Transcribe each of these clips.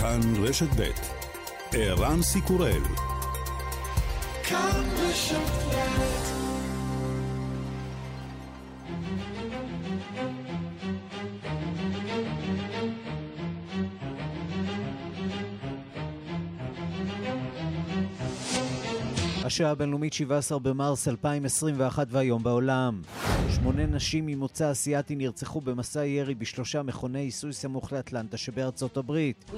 כאן רשת ב' ערן סיקורל השעה הבינלאומית 17 במרס 2021 והיום בעולם. שמונה נשים ממוצא אסיאתי נרצחו במסע ירי בשלושה מכוני עיסוי סמוך לאטלנטה שבארצות הברית.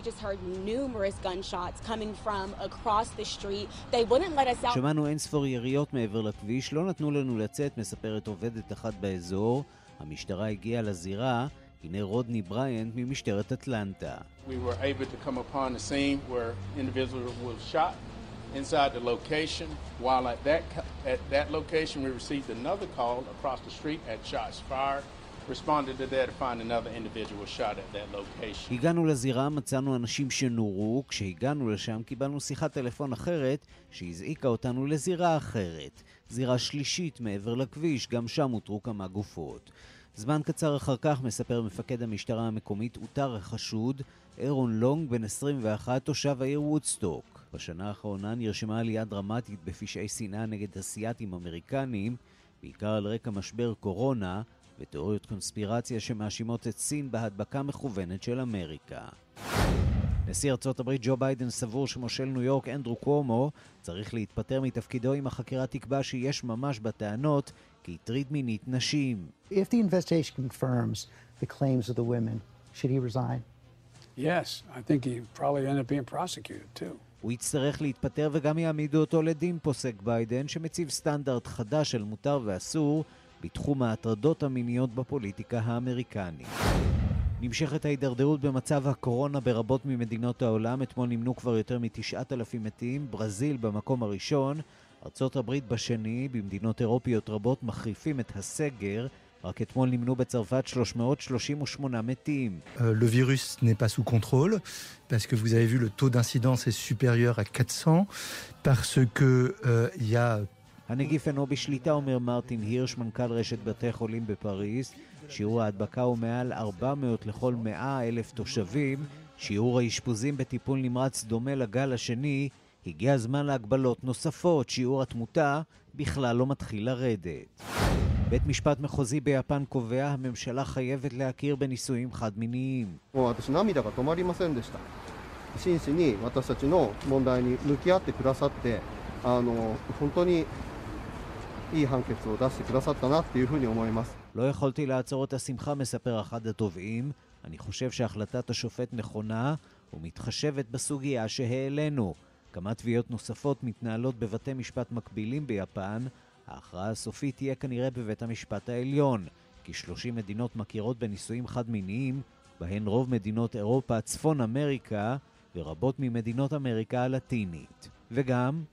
שמענו אין ספור יריות מעבר לכביש, לא נתנו לנו לצאת, מספרת עובדת אחת באזור. המשטרה הגיעה לזירה, הנה רודני בריאנט ממשטרת אטלנטה. We inside the location. While at that, at that location, we received another call across the street at shots fired. Responded to that to find another individual shot at that location. הגענו לזירה, מצאנו אנשים שנורו. כשהגענו לשם קיבלנו שיחת טלפון אחרת שהזעיקה אותנו לזירה אחרת. זירה שלישית מעבר לכביש, גם שם אותרו כמה גופות. זמן קצר אחר כך, מספר מפקד המשטרה המקומית, אותר החשוד, אירון לונג, בן 21, תושב העיר וודסטוק. בשנה האחרונה נרשמה עלייה דרמטית בפשעי שנאה נגד אסייתים אמריקנים, בעיקר על רקע משבר קורונה ותיאוריות קונספירציה שמאשימות את סין בהדבקה מכוונת של אמריקה. נשיא ארצות הברית ג'ו ביידן סבור שמושל ניו יורק אנדרו קוומו צריך להתפטר מתפקידו אם החקירה תקבע שיש ממש בטענות כי הטריד מינית נשים. If the investigation confirms the claims of the women, should he resign? Yes, I think he probably end up being prosecuted too. הוא יצטרך להתפטר וגם יעמידו אותו לדין, פוסק ביידן, שמציב סטנדרט חדש של מותר ואסור בתחום ההטרדות המיניות בפוליטיקה האמריקנית. נמשכת ההידרדרות במצב הקורונה ברבות ממדינות העולם. אתמול נמנו כבר יותר מתשעת אלפים מתים, ברזיל במקום הראשון, ארצות הברית בשני, במדינות אירופיות רבות מחריפים את הסגר, רק אתמול נמנו בצרפת 338 מתים. Le virus n'est pas sous contrôle, parce que vous avez vu le taux d'incidence est supérieur à 400, parce que il y a... הנגיף אינו בשליטה, אומר מרטין הירש, מנכ"ל רשת בתי חולים בפריז. שיעור ההדבקה הוא מעל 400 לכל 100 אלף תושבים. שיעור האשפוזים בטיפול נמרץ דומה לגל השני. הגיע הזמן להגבלות נוספות. שיעור התמותה בכלל לא מתחיל לרדת. בית משפט מחוזי ביפן קובע, הממשלה חייבת להכיר בנישואים חד-מיניים. 真摯に私たちの問題に向き合ってくださってあの本当にいい判決を出してくださったなっていうふうに思います。לא יכולתי לעצור את השמחה, מספר אחד התובעים. אני חושב שהחלטת השופט נכונה ומתחשבת בסוגיה שהעלינו. כמה תביעות נוספות מתנהלות בבתי משפט מקבילים ביפן, ההכרעה הסופית תהיה כנראה בבית המשפט העליון, כי 30 מדינות מכירות בנישואים חד-מיניים, בהן רוב מדינות אירופה, צפון אמריקה ורבות ממדינות אמריקה הלטינית. וגם...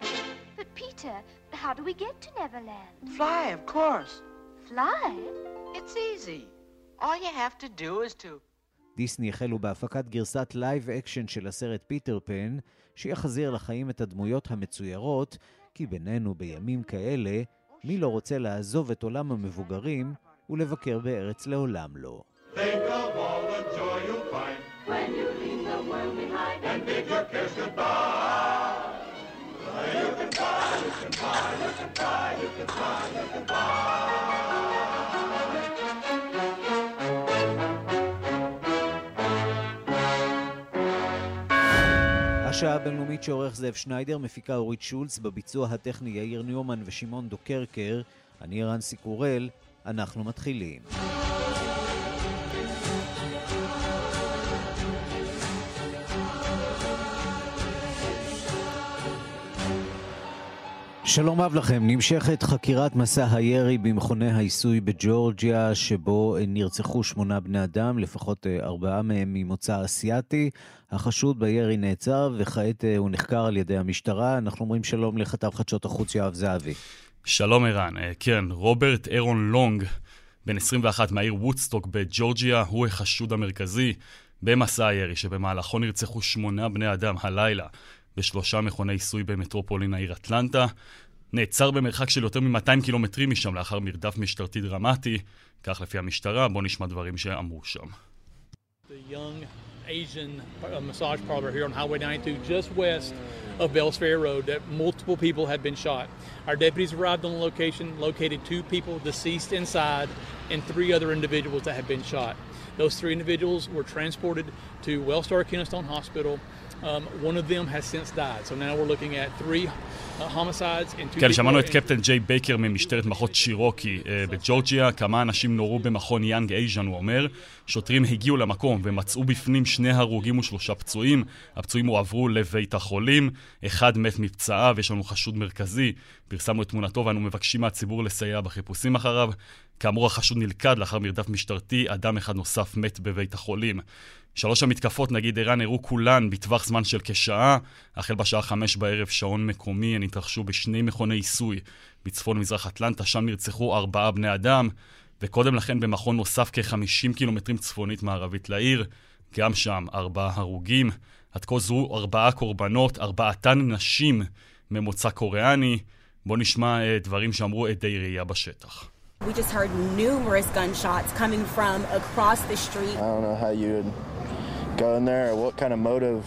But Peter, how do we get to Neverland? Fly, of course. Fly? It's easy. All you have to do is to... דיסני החלו בהפקת גרסת live action של הסרט פיטר פן, שיחזיר לחיים את הדמויות המצוירות כי בינינו בימים כאלה, מי לא רוצה לעזוב את עולם המבוגרים ולבקר בארץ לעולם לא. You can fly, you can fly, you can fly, you can fly, you can fly. השעה הבינלאומית שעורך זאב שניידר, מפיקה אורית שולץ, בביצוע הטכני יאיר ניומן ושמעון דוקרקר, אני רנסי קורל, אנחנו מתחילים. שלום רב לכם, נמשכת חקירת מסע הירי במכוני העיסוי בג'ורג'יה, שבו נרצחו שמונה בני אדם, לפחות אה, ארבעה מהם ממוצא אסיאתי. החשוד בירי נעצר, וכעת אה, הוא נחקר על ידי המשטרה. אנחנו אומרים שלום לכתב חדשות החוץ יואב זהבי. שלום ערן, אה, כן, רוברט אירון לונג, בן 21 מהעיר וודסטוק בג'ורג'יה, הוא החשוד המרכזי במסע הירי, שבמהלכו נרצחו שמונה בני אדם הלילה. בשלושה מכוני עיסוי במטרופולין העיר אטלנטה. נעצר במרחק של יותר מ-200 קילומטרים משם לאחר מרדף משטרתי דרמטי, כך לפי המשטרה, בואו נשמע דברים שאמרו שם. Asian uh, massage parlor here on Highway 92, just west of Bells Fair Road, that multiple people had been shot. Our deputies arrived on the location, located two people deceased inside, and three other individuals that had been shot. Those three individuals were transported to Wellstar Kennestone Hospital. um, one of them has since died. So now we're looking at three כן, שמענו את קפטן ג'יי בייקר ממשטרת מחוז צ'ירוקי אה, בג'ורג'יה. כמה אנשים נורו במכון יאנג אייז'ן, הוא אומר. שוטרים הגיעו למקום ומצאו בפנים שני הרוגים ושלושה פצועים. הפצועים הועברו לבית החולים. אחד מת מפצעיו, יש לנו חשוד מרכזי. פרסמנו את תמונתו ואנו מבקשים מהציבור לסייע בחיפושים אחריו. כאמור, החשוד נלכד לאחר מרדף משטרתי, אדם אחד נוסף מת בבית החולים. שלוש המתקפות, נגיד ערן, אירעו כולן בטווח זמן של כשעה. החל בשעה חמש בערב, שעון מקומי, הן התרחשו בשני מכוני עיסוי בצפון מזרח אטלנטה, שם נרצחו ארבעה בני אדם, וקודם לכן במכון נוסף כ-50 קילומטרים צפונית מערבית לעיר, גם שם ארבעה הרוגים. עד כה זו ארבעה קורבנות, ארבעתן נשים ממוצא קוריאני. בואו נשמע uh, דברים שאמרו עדי ראייה בשטח. We just heard numerous gunshots coming from across the street. I don't know how you would go in there or what kind of motive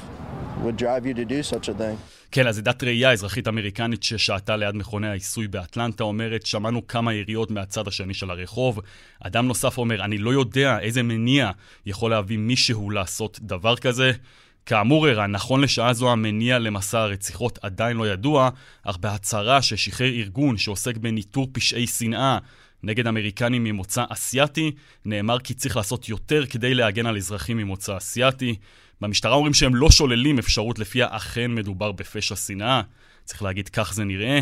would drive you to do such a thing. כן, אז עדת ראייה אזרחית אמריקנית ששהתה ליד מכוני העיסוי באטלנטה אומרת, שמענו כמה יריות מהצד השני של הרחוב. אדם נוסף אומר, אני לא יודע איזה מניע יכול להביא מישהו לעשות דבר כזה. כאמור, ערן, נכון לשעה זו המניע למסע הרציחות עדיין לא ידוע, אך בהצהרה ששחרר ארגון שעוסק בניטור פשעי שנאה נגד אמריקנים ממוצא אסייתי, נאמר כי צריך לעשות יותר כדי להגן על אזרחים ממוצא אסייתי. במשטרה אומרים שהם לא שוללים אפשרות לפיה אכן מדובר בפשע שנאה. צריך להגיד, כך זה נראה.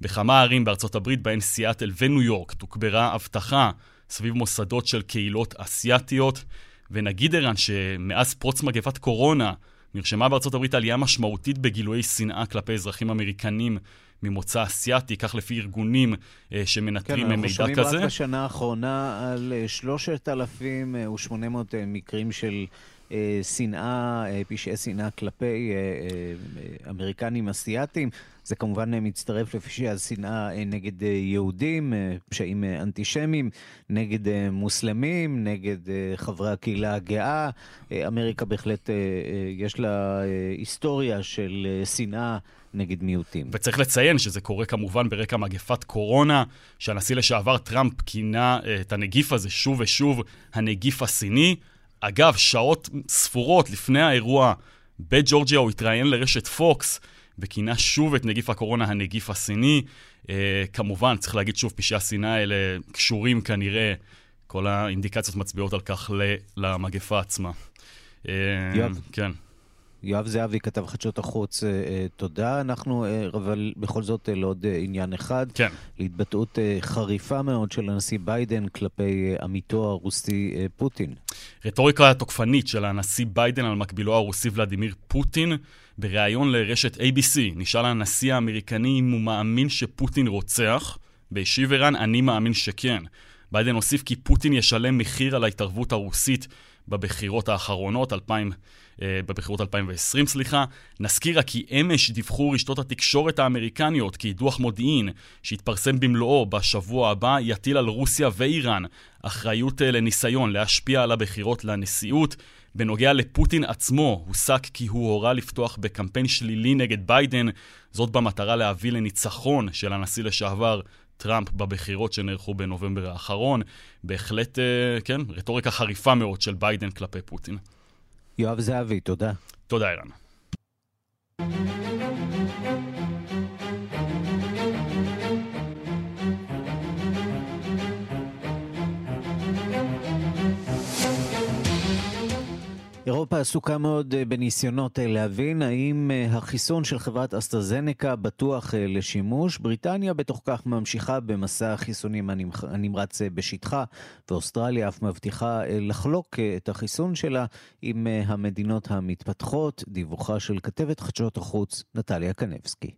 בכמה ערים בארצות הברית, בהן סיאטל וניו יורק, תוגברה אבטחה סביב מוסדות של קהילות אסייתיות. ונגיד ערן שמאז פרוץ מגפת קורונה, נרשמה בארצות הברית עלייה משמעותית בגילויי שנאה כלפי אזרחים אמריקנים ממוצא אסיאתי, כך לפי ארגונים אה, שמנטרים כן, מידע כזה. כן, אנחנו שומעים רק בשנה האחרונה על 3,800 אה, אה, מקרים של אה, שנאה, אה, פשעי שנאה כלפי אה, אמריקנים אסיאתים. זה כמובן מצטרף לפשעי השנאה נגד יהודים, פשעים אנטישמיים, נגד מוסלמים, נגד חברי הקהילה הגאה. אמריקה בהחלט יש לה היסטוריה של שנאה. נגד מיעוטים. וצריך לציין שזה קורה כמובן ברקע מגפת קורונה, שהנשיא לשעבר טראמפ כינה את הנגיף הזה שוב ושוב הנגיף הסיני. אגב, שעות ספורות לפני האירוע בג'ורג'יה הוא התראיין לרשת פוקס וכינה שוב את נגיף הקורונה הנגיף הסיני. אה, כמובן, צריך להגיד שוב, פשעי השנאה האלה קשורים כנראה, כל האינדיקציות מצביעות על כך למגפה עצמה. אה, יואב. כן. יואב זהבי, כתב חדשות החוץ, אה, אה, תודה. אנחנו, אה, אבל בכל זאת לעוד עניין אחד. כן. להתבטאות חריפה מאוד של הנשיא ביידן כלפי עמיתו הרוסי פוטין. רטוריקה תוקפנית של הנשיא ביידן על מקבילו הרוסי ולדימיר פוטין. בריאיון לרשת ABC נשאל הנשיא האמריקני אם הוא מאמין שפוטין רוצח. והשיב ערן, אני מאמין שכן. ביידן הוסיף כי פוטין ישלם מחיר על ההתערבות הרוסית בבחירות האחרונות, 2000, אה, בבחירות 2020, סליחה. נזכיר רק כי אמש דיווחו רשתות התקשורת האמריקניות כי דוח מודיעין שהתפרסם במלואו בשבוע הבא יטיל על רוסיה ואיראן אחריות אה, לניסיון להשפיע על הבחירות לנשיאות. בנוגע לפוטין עצמו, הוסק כי הוא הורה לפתוח בקמפיין שלילי נגד ביידן, זאת במטרה להביא לניצחון של הנשיא לשעבר טראמפ בבחירות שנערכו בנובמבר האחרון. בהחלט, אה, כן, רטוריקה חריפה מאוד של ביידן כלפי פוטין. יואב זהבי, תודה. תודה, ערן. אירופה עסוקה מאוד אה, בניסיונות אה, להבין האם אה, החיסון של חברת אסטרזנקה בטוח לשימוש. בריטניה בתוך כך ממשיכה במסע החיסונים הנמרץ בשטחה, ואוסטרליה אף מבטיחה לחלוק את החיסון שלה עם המדינות המתפתחות. דיווחה של כתבת חדשות החוץ נטליה קנבסקי.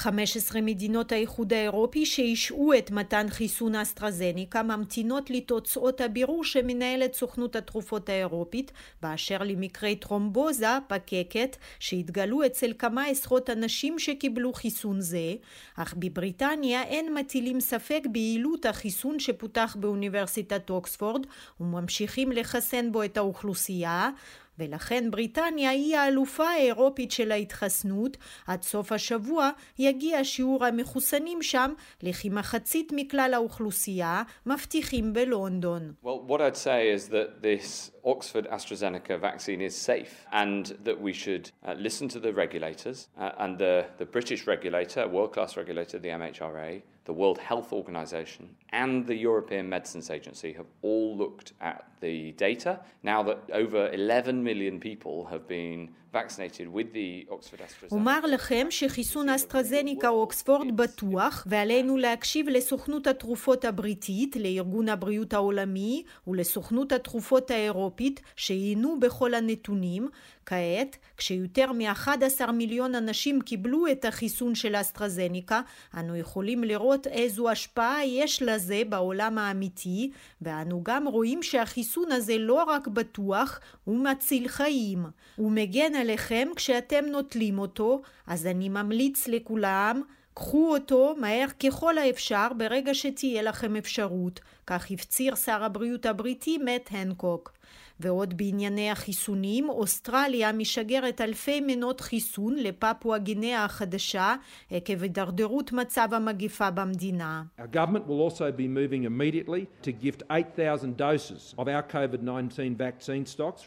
15 מדינות האיחוד האירופי שהשעו את מתן חיסון אסטרזניקה ממתינות לתוצאות הבירור שמנהלת סוכנות התרופות האירופית באשר למקרי טרומבוזה, פקקת, שהתגלו אצל כמה עשרות אנשים שקיבלו חיסון זה, אך בבריטניה אין מטילים ספק ביעילות החיסון שפותח באוניברסיטת אוקספורד וממשיכים לחסן בו את האוכלוסייה ולכן בריטניה היא האלופה האירופית של ההתחסנות. עד סוף השבוע יגיע שיעור המחוסנים שם לכמחצית מכלל האוכלוסייה, מבטיחים בלונדון. Well, what I'd say is that this Oxford AstraZeneca vaccine is safe and that we should uh, listen to the regulators uh, and the, the British regulator, world class regulator, the MHRA, the World Health Organization, and the European Medicines Agency have all looked at the data. Now that over 11 million people have been vaccinated with the Oxford AstraZeneca. אומר לכם שחיסון אסטרזניקה אוקספורד בטוח, ועלינו להקשיב לסוכנות התרופות הבריטית, לארגון הבריאות העולמי ולסוכנות התרופות האירופית, שעיינו בכל הנתונים. כעת, כשיותר מ-11 מיליון אנשים קיבלו את החיסון של אסטרזניקה, אנו יכולים לראות איזו השפעה יש לזה בעולם האמיתי, ואנו גם רואים שהחיסון הזה לא רק בטוח, הוא מציל חיים. הוא מגן עליכם כשאתם נוטלים אותו, אז אני ממליץ לכולם, קחו אותו מהר ככל האפשר ברגע שתהיה לכם אפשרות, כך הפציר שר הבריאות הבריטי מאט הנקוק. ועוד בענייני החיסונים, אוסטרליה משגרת אלפי מנות חיסון לפפואה גינאה החדשה עקב הידרדרות מצב המגיפה במדינה. Our government will also be moving immediately to gift 8,000 doses of our COVID-19 vaccine stocks.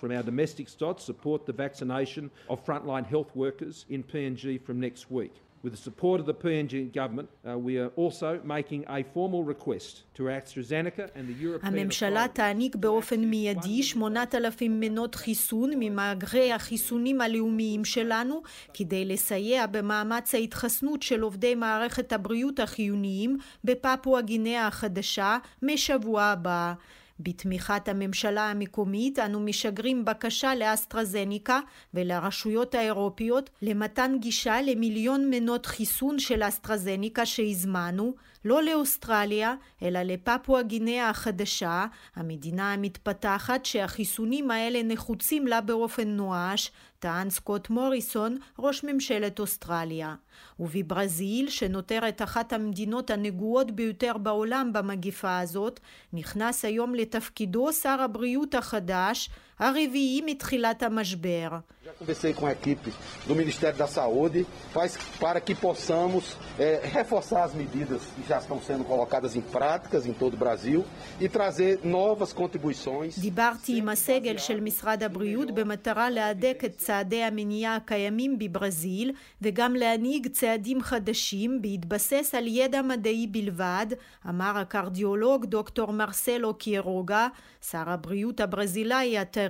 With the support of the PNG government, uh, we are also making a formal request to AstraZeneca and the European הממשלה תעניק באופן מיידי 8,000 מנות חיסון ממאגרי החיסונים הלאומיים שלנו כדי לסייע במאמץ ההתחסנות של עובדי מערכת הבריאות החיוניים בפפואה גינאה החדשה משבוע הבא. בתמיכת הממשלה המקומית אנו משגרים בקשה לאסטרזניקה ולרשויות האירופיות למתן גישה למיליון מנות חיסון של אסטרזניקה שהזמנו, לא לאוסטרליה, אלא לפפואה גינאה החדשה, המדינה המתפתחת שהחיסונים האלה נחוצים לה באופן נואש, טען סקוט מוריסון, ראש ממשלת אוסטרליה. ובברזיל, שנותרת אחת המדינות הנגועות ביותר בעולם במגיפה הזאת, נכנס היום לתפקידו שר הבריאות החדש, הרביעי מתחילת המשבר. Já conversei com a equipe do Ministério da Saúde faz, para que possamos é, reforçar as medidas que já estão sendo colocadas em práticas em todo o Brasil e trazer novas contribuições. דיברתי עם הסגל של משרד הבריאות במטרה להדק את צעדי המניעה הקיימים בברזיל וגם להנהיג צעדים חדשים בהתבסס על ידע מדעי בלבד, אמר הקרדיולוג דוקטור מרסלו קיירוגה, שר הבריאות הברזילאי הטרי,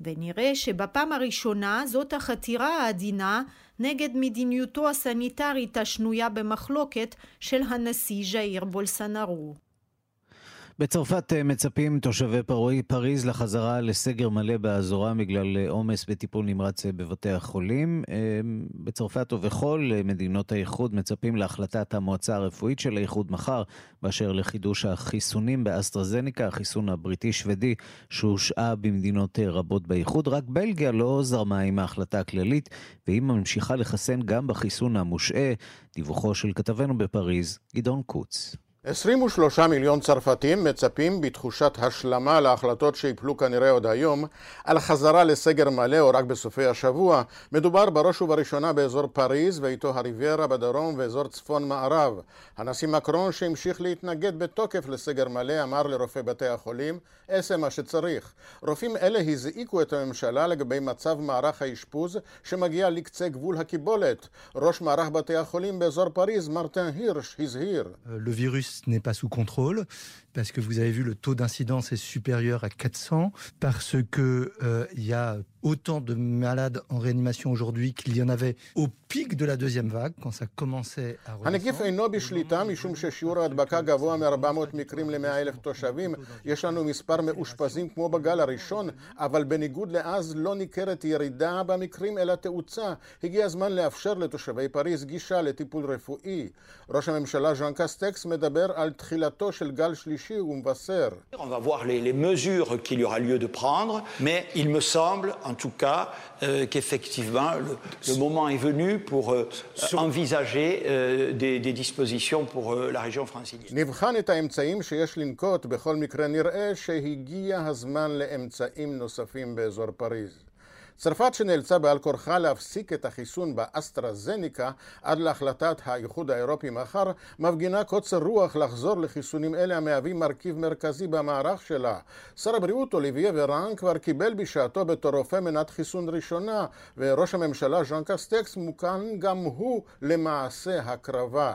ונראה שבפעם הראשונה זאת החתירה העדינה נגד מדיניותו הסניטרית השנויה במחלוקת של הנשיא ז'איר בולסנרו. בצרפת מצפים תושבי פרוי פריז לחזרה לסגר מלא באזורם בגלל עומס בטיפול נמרץ בבתי החולים. בצרפת ובכל מדינות האיחוד מצפים להחלטת המועצה הרפואית של האיחוד מחר באשר לחידוש החיסונים באסטרזניקה, החיסון הבריטי-שוודי שהושעה במדינות רבות באיחוד. רק בלגיה לא זרמה עם ההחלטה הכללית והיא ממשיכה לחסן גם בחיסון המושעה. דיווחו של כתבנו בפריז, גדעון קוץ. 23 מיליון צרפתים מצפים בתחושת השלמה להחלטות שיפלו כנראה עוד היום על חזרה לסגר מלא או רק בסופי השבוע. מדובר בראש ובראשונה באזור פריז ואיתו הריביירה בדרום ואזור צפון מערב. הנשיא מקרון שהמשיך להתנגד בתוקף לסגר מלא אמר לרופאי בתי החולים אעשה מה שצריך. רופאים אלה הזעיקו את הממשלה לגבי מצב מערך האשפוז שמגיע לקצה גבול הקיבולת. ראש מערך בתי החולים באזור פריז מרטין הירש הזהיר. N'est pas sous contrôle, parce que vous avez vu le taux d'incidence est supérieur à 400, parce que euh, il y a autant de malades en réanimation aujourd'hui qu'il y en avait au pic de la deuxième vague, quand ça commençait à הנגיף אינו בשליטה משום ששיעור ההדבקה גבוה מ-400 מקרים ל-100 אלף תושבים. יש לנו מספר מאושפזים כמו בגל הראשון, אבל בניגוד לאז לא ניכרת ירידה במקרים אלא תאוצה. הגיע הזמן לאפשר לתושבי פריז גישה לטיפול רפואי. ראש הממשלה ז'אן קסטקס מדבר On va voir les, mesures qu'il y aura lieu de prendre, mais il me semble, en tout cas, euh, qu'effectivement, le, moment est venu pour euh, envisager euh, des, des, dispositions pour la région francilienne. צרפת שנאלצה בעל כורחה להפסיק את החיסון באסטרזניקה עד להחלטת האיחוד האירופי מחר, מפגינה קוצר רוח לחזור לחיסונים אלה המהווים מרכיב מרכזי במערך שלה. שר הבריאות אוליביה ורן כבר קיבל בשעתו בתור רופא מנת חיסון ראשונה, וראש הממשלה ז'אן קסטקס מוכן גם הוא למעשה הקרבה.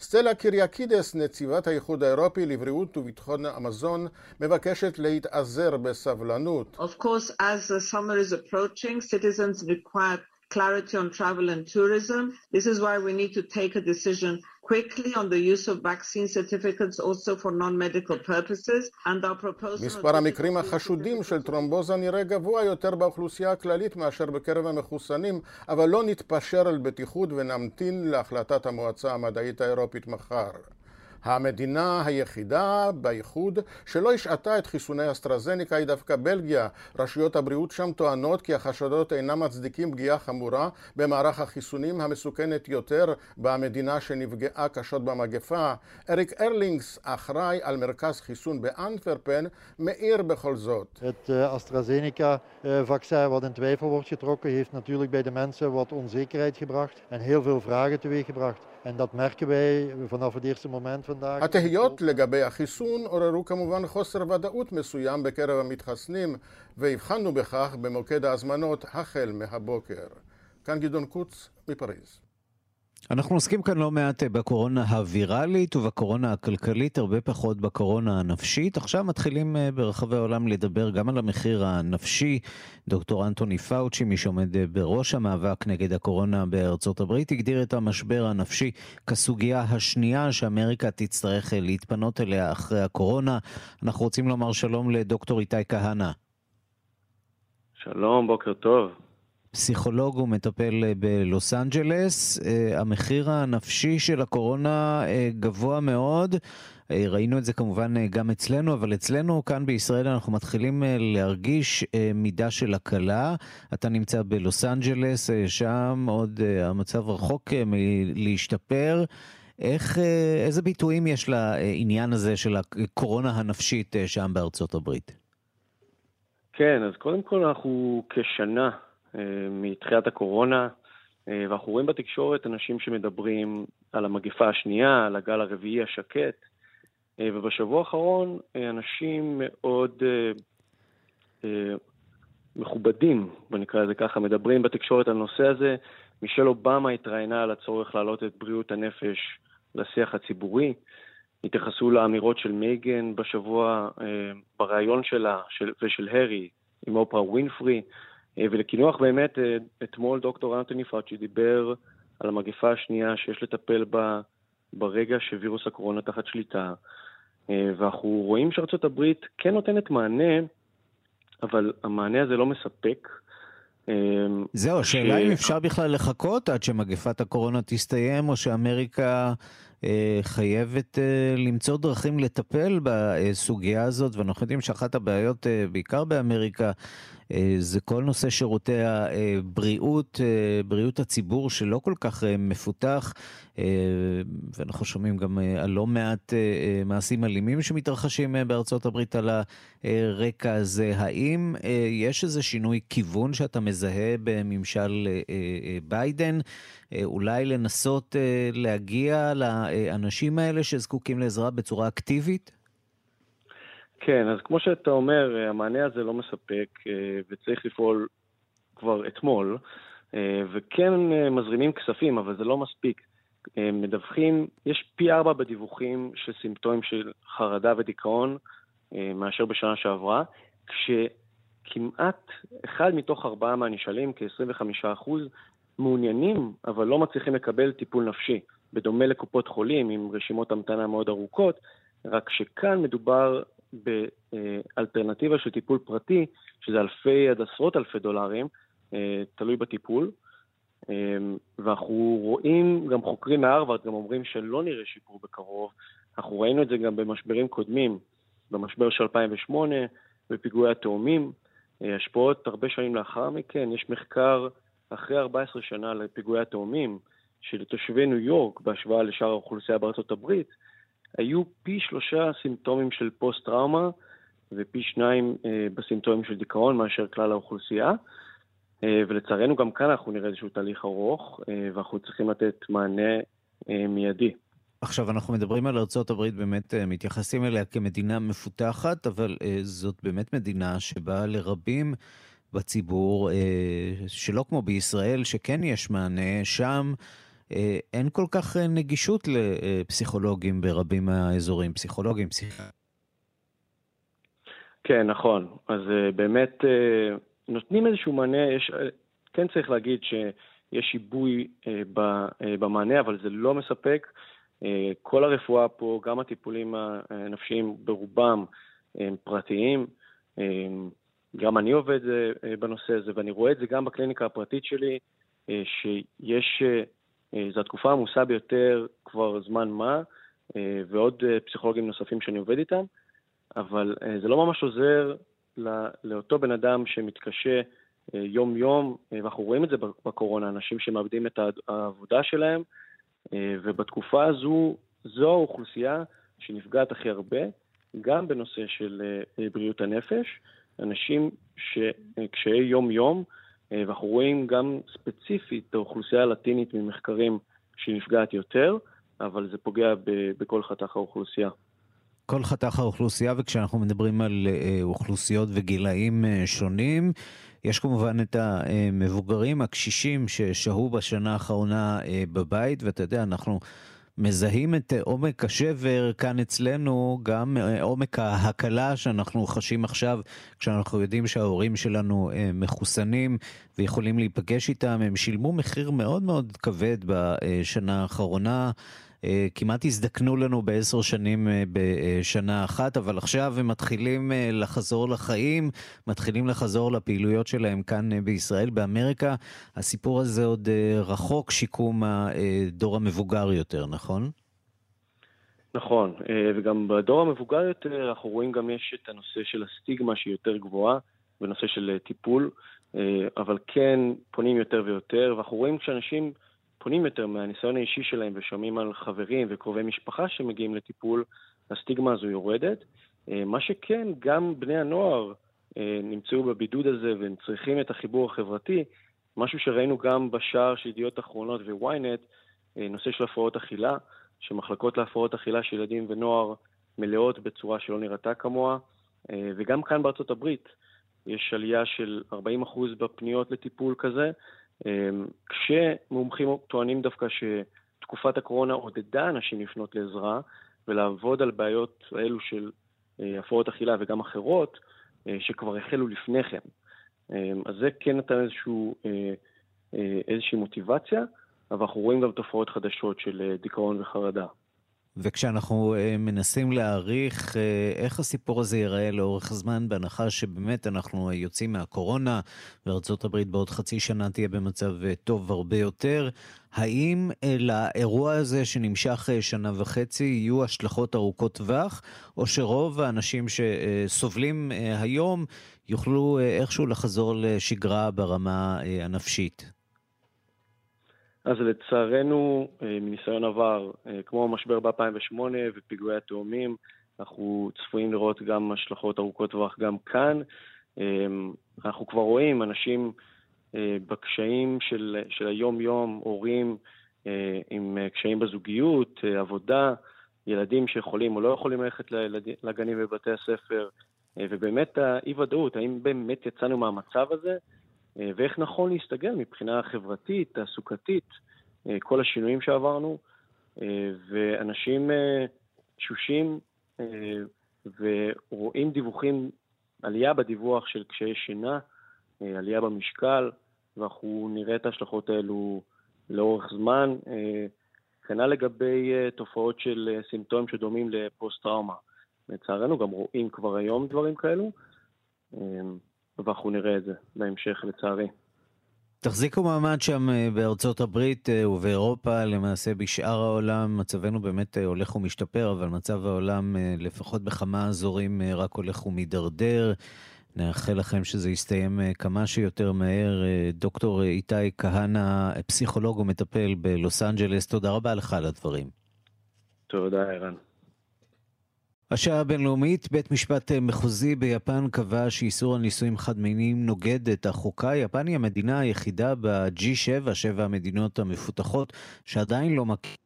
סטלה קיריאקידס, נציבת האיחוד האירופי לבריאות וביטחון המזון, מבקשת להתאזר בסבלנות. Of course, as the summer is approaching, citizens require clarity on travel and tourism. This is why we need to take a decision quickly on the use of vaccine certificates also for non-medical purposes and our proposal... מספר המקרים החשודים של טרומבוזה נראה גבוה יותר באוכלוסייה הכללית מאשר בקרב המחוסנים, אבל לא נתפשר על בטיחות ונמתין להחלטת המועצה המדעית האירופית מחר. המדינה היחידה באיחוד שלא השעתה את חיסוני אסטרזניקה היא דווקא בלגיה. רשויות הבריאות שם טוענות כי החשדות אינם מצדיקים פגיעה חמורה במערך החיסונים המסוכנת יותר במדינה שנפגעה קשות במגפה. אריק ארלינגס, אחראי על מרכז חיסון באנטוורפן, מאיר בכל זאת. Het AstraZeneca-vaccin wat in twijfel wordt getrokken heeft natuurlijk bij de mensen wat onzekerheid gebracht en heel veel vragen teweeggebracht. En dat merken wij vanaf het eerste moment vandaag. התהיות לגבי החיסון עוררו כמובן חוסר ודאות מסוים בקרב המתחסנים, והבחנו בכך במוקד ההזמנות החל מהבוקר. כאן גדעון קוץ מפריז. אנחנו עוסקים כאן לא מעט בקורונה הווירלית ובקורונה הכלכלית, הרבה פחות בקורונה הנפשית. עכשיו מתחילים אה, ברחבי העולם לדבר גם על המחיר הנפשי. דוקטור אנטוני פאוצ'י, מי שעומד אה, בראש המאבק נגד הקורונה בארצות הברית, הגדיר את המשבר הנפשי כסוגיה השנייה שאמריקה תצטרך אה, להתפנות אליה אחרי הקורונה. אנחנו רוצים לומר שלום לדוקטור איתי כהנא. שלום, בוקר טוב. פסיכולוג ומטפל אה, בלוס אנג'לס. אה, המחיר הנפשי של הקורונה אה, גבוה מאוד. ראינו את זה כמובן גם אצלנו, אבל אצלנו כאן בישראל אנחנו מתחילים להרגיש מידה של הקלה. אתה נמצא בלוס אנג'לס, שם עוד המצב רחוק מלהשתפר. איך, איזה ביטויים יש לעניין הזה של הקורונה הנפשית שם בארצות הברית? כן, אז קודם כל אנחנו כשנה מתחילת הקורונה, אה, ואנחנו רואים בתקשורת אנשים שמדברים על המגפה השנייה, על הגל הרביעי השקט, אה, ובשבוע האחרון אנשים מאוד מכובדים, בוא נקרא לזה ככה, מדברים בתקשורת על הנושא הזה. מישל אובמה התראיינה על הצורך להעלות את בריאות הנפש לשיח הציבורי. התייחסו לאמירות של מייגן בשבוע, בריאיון שלה של, ושל הרי עם אופרה ווינפרי, אה, ולקינוח באמת, אה, אתמול דוקטור אנטוני פאצ'י דיבר על המגפה השנייה שיש לטפל בה ברגע שווירוס הקורונה תחת שליטה. אה, ואנחנו רואים שארצות הברית כן נותנת מענה, אבל המענה הזה לא מספק. זהו, השאלה ש... אם אפשר בכלל לחכות עד שמגפת הקורונה תסתיים, או שאמריקה אה, חייבת אה, למצוא דרכים לטפל בסוגיה הזאת, ואנחנו יודעים שאחת הבעיות, אה, בעיקר באמריקה, זה כל נושא שירותי הבריאות, בריאות הציבור, שלא כל כך מפותח, ואנחנו שומעים גם על לא מעט מעשים אלימים שמתרחשים בארצות הברית על הרקע הזה. האם יש איזה שינוי כיוון שאתה מזהה בממשל ביידן? אולי לנסות להגיע לאנשים האלה שזקוקים לעזרה בצורה אקטיבית? כן, אז כמו שאתה אומר, המענה הזה לא מספק אה, וצריך לפעול כבר אתמול, אה, וכן אה, מזרימים כספים, אבל זה לא מספיק. מדווחים, יש פי ארבע בדיווחים של סימפטומים של חרדה ודיכאון מאשר בשנה שעברה, כשכמעט אחד מתוך ארבעה מהנשאלים, כ-25%, מעוניינים, אבל לא מצליחים לקבל טיפול נפשי. בדומה לקופות חולים עם רשימות המתנה מאוד ארוכות, רק שכאן מדובר באלטרנטיבה של טיפול פרטי, שזה אלפי עד עשרות אלפי דולרים, אה, תלוי בטיפול, ואנחנו רואים, גם חוקרים מהרווארד גם אומרים שלא נראה שיפור בקרוב. אנחנו ראינו את זה גם במשברים קודמים, במשבר של 2008, בפיגועי התאומים. השפעות הרבה שנים לאחר מכן, יש מחקר אחרי 14 שנה לפיגועי התאומים, שלתושבי ניו יורק, בהשוואה לשאר האוכלוסייה בארצות הברית, היו פי שלושה סימפטומים של פוסט-טראומה ופי שניים אה, בסימפטומים של דיכאון מאשר כלל האוכלוסייה. אה, ולצערנו גם כאן אנחנו נראה איזשהו תהליך ארוך, אה, ואנחנו צריכים לתת מענה אה, מיידי. עכשיו, אנחנו מדברים על ארה"ב, באמת אה, מתייחסים אליה כמדינה מפותחת, אבל אה, זאת באמת מדינה שבה לרבים בציבור, אה, שלא כמו בישראל, שכן יש מענה, שם אין כל כך אה, נגישות לפסיכולוגים ברבים מהאזורים, פסיכולוגים, פסיכולוגים. כן, נכון. אז אה, באמת אה, נותנים איזשהו מענה, יש, אה, כן צריך להגיד שיש אה, אה, במענה, אבל זה לא מספק. אה, כל הרפואה פה, גם הטיפולים הנפשיים ברובם הם פרטיים. אה, גם אני עובד אה, בנושא הזה, ואני רואה את זה גם בקליניקה הפרטית שלי, שיש, זו התקופה העמוסה ביותר כבר זמן מה, ועוד פסיכולוגים נוספים שאני עובד איתם, אבל זה לא ממש עוזר לאותו בן אדם שמתקשה יום-יום, ואנחנו רואים את זה בקורונה, אנשים שמאבדים את העבודה שלהם, אה, ובתקופה הזו, זו האוכלוסייה שנפגעת הכי הרבה, גם בנושא של אה, בריאות הנפש, אנשים שקשיי יום-יום, אה, ואנחנו רואים גם ספציפית האוכלוסייה הלטינית ממחקרים שנפגעת יותר, אבל זה פוגע בכל חתך האוכלוסייה. כל חתך האוכלוסייה, וכשאנחנו מדברים על אוכלוסיות וגילאים שונים, יש כמובן את המבוגרים, הקשישים ששהו בשנה האחרונה אה, בבית, ואתה יודע, אנחנו מזהים את עומק השבר כאן אצלנו, גם אה, עומק ההקלה שאנחנו חשים עכשיו, כשאנחנו יודעים שההורים שלנו אה, מחוסנים ויכולים להיפגש איתם. הם שילמו מחיר מאוד מאוד כבד בשנה האחרונה. אה, כמעט הזדקנו לנו בעשר שנים אה, בשנה אחת, אבל עכשיו הם מתחילים אה, לחזור לחיים, מתחילים לחזור לפעילויות שלהם כאן בישראל, באמריקה. הסיפור הזה עוד רחוק שיקום הדור המבוגר יותר, נכון? נכון, וגם בדור המבוגר יותר אנחנו רואים גם יש את הנושא של הסטיגמה שהיא יותר גבוהה, בנושא של טיפול, אבל כן פונים יותר ויותר, ואנחנו רואים כשאנשים... פונים יותר מהניסיון האישי שלהם ושומעים על חברים וקרובי משפחה שמגיעים לטיפול, הסטיגמה הזו יורדת. אה, מה שכן, גם בני הנוער אה, נמצאו בבידוד הזה והם צריכים את החיבור החברתי, משהו שראינו גם בשער של ידיעות אחרונות וויינט, אה, נושא של הפרעות אכילה, שמחלקות להפרעות אכילה של ילדים ונוער מלאות בצורה שלא נראתה כמוה, וגם כאן בארצות הברית יש עלייה של 40% בפניות לטיפול כזה, כשמומחים טוענים דווקא שתקופת הקורונה עודדה אנשים לפנות לעזרה ולעבוד על בעיות האלו של אה, הפרעות אכילה וגם אחרות, אה, שכבר החלו לפני כן. אמ, אז זה כן נתן איזשהו, אה, איזושהי מוטיבציה, אבל אנחנו רואים גם תופעות חדשות של דיכאון וחרדה. וכשאנחנו uh, מנסים להעריך uh, איך הסיפור הזה ייראה לאורך זמן, בהנחה שבאמת אנחנו יוצאים מהקורונה, וארה"ב בעוד חצי שנה תהיה במצב uh, טוב הרבה יותר, האם לאירוע הזה שנמשך שנה וחצי יהיו השלכות ארוכות טווח, או שרוב האנשים שסובלים היום יוכלו איכשהו לחזור לשגרה ברמה הנפשית? אז לצערנו, אה, מניסיון עבר, אה, כמו המשבר ב-2008 ופיגועי התאומים, אנחנו צפויים לראות גם השלכות ארוכות טווח גם כאן. אה, אנחנו כבר רואים אנשים בקשיים של, של היום-יום, הורים עם קשיים בזוגיות, עבודה, ילדים שיכולים או לא יכולים ללכת לגנים ובתי הספר, ובאמת האי-ודאות, האם באמת יצאנו מהמצב הזה? אה, ואיך נכון להסתגל מבחינה חברתית, תעסוקתית, אה, כל השינויים שעברנו, אה, ואנשים תשושים ורואים דיווחים, עלייה בדיווח של קשיי שינה, עלייה במשקל, ואנחנו נראה את ההשלכות האלו לאורך זמן. כנ"ל לגבי תופעות של סימפטומים שדומים לפוסט-טראומה. לצערנו גם רואים כבר היום דברים כאלו. ואנחנו נראה את זה בהמשך, לצערי. תחזיקו מעמד שם אה, בארצות הברית אה, ובאירופה, למעשה בשאר העולם מצבנו באמת אה, הולך ומשתפר, אבל מצב העולם לפחות בכמה אזורים רק הולך ומידרדר. נאחל לכם שזה יסתיים כמה שיותר מהר. דוקטור איתי כהנא, פסיכולוג ומטפל בלוס אנג'לס, תודה רבה לך על הדברים. תודה, ערן. השעה הבינלאומית, בית משפט מחוזי ביפן קבע שאיסור על נישואים חד-מיניים נוגד את החוקה. יפן היא המדינה היחידה ב-G7, שבע המדינות המפותחות, שעדיין לא מכיר...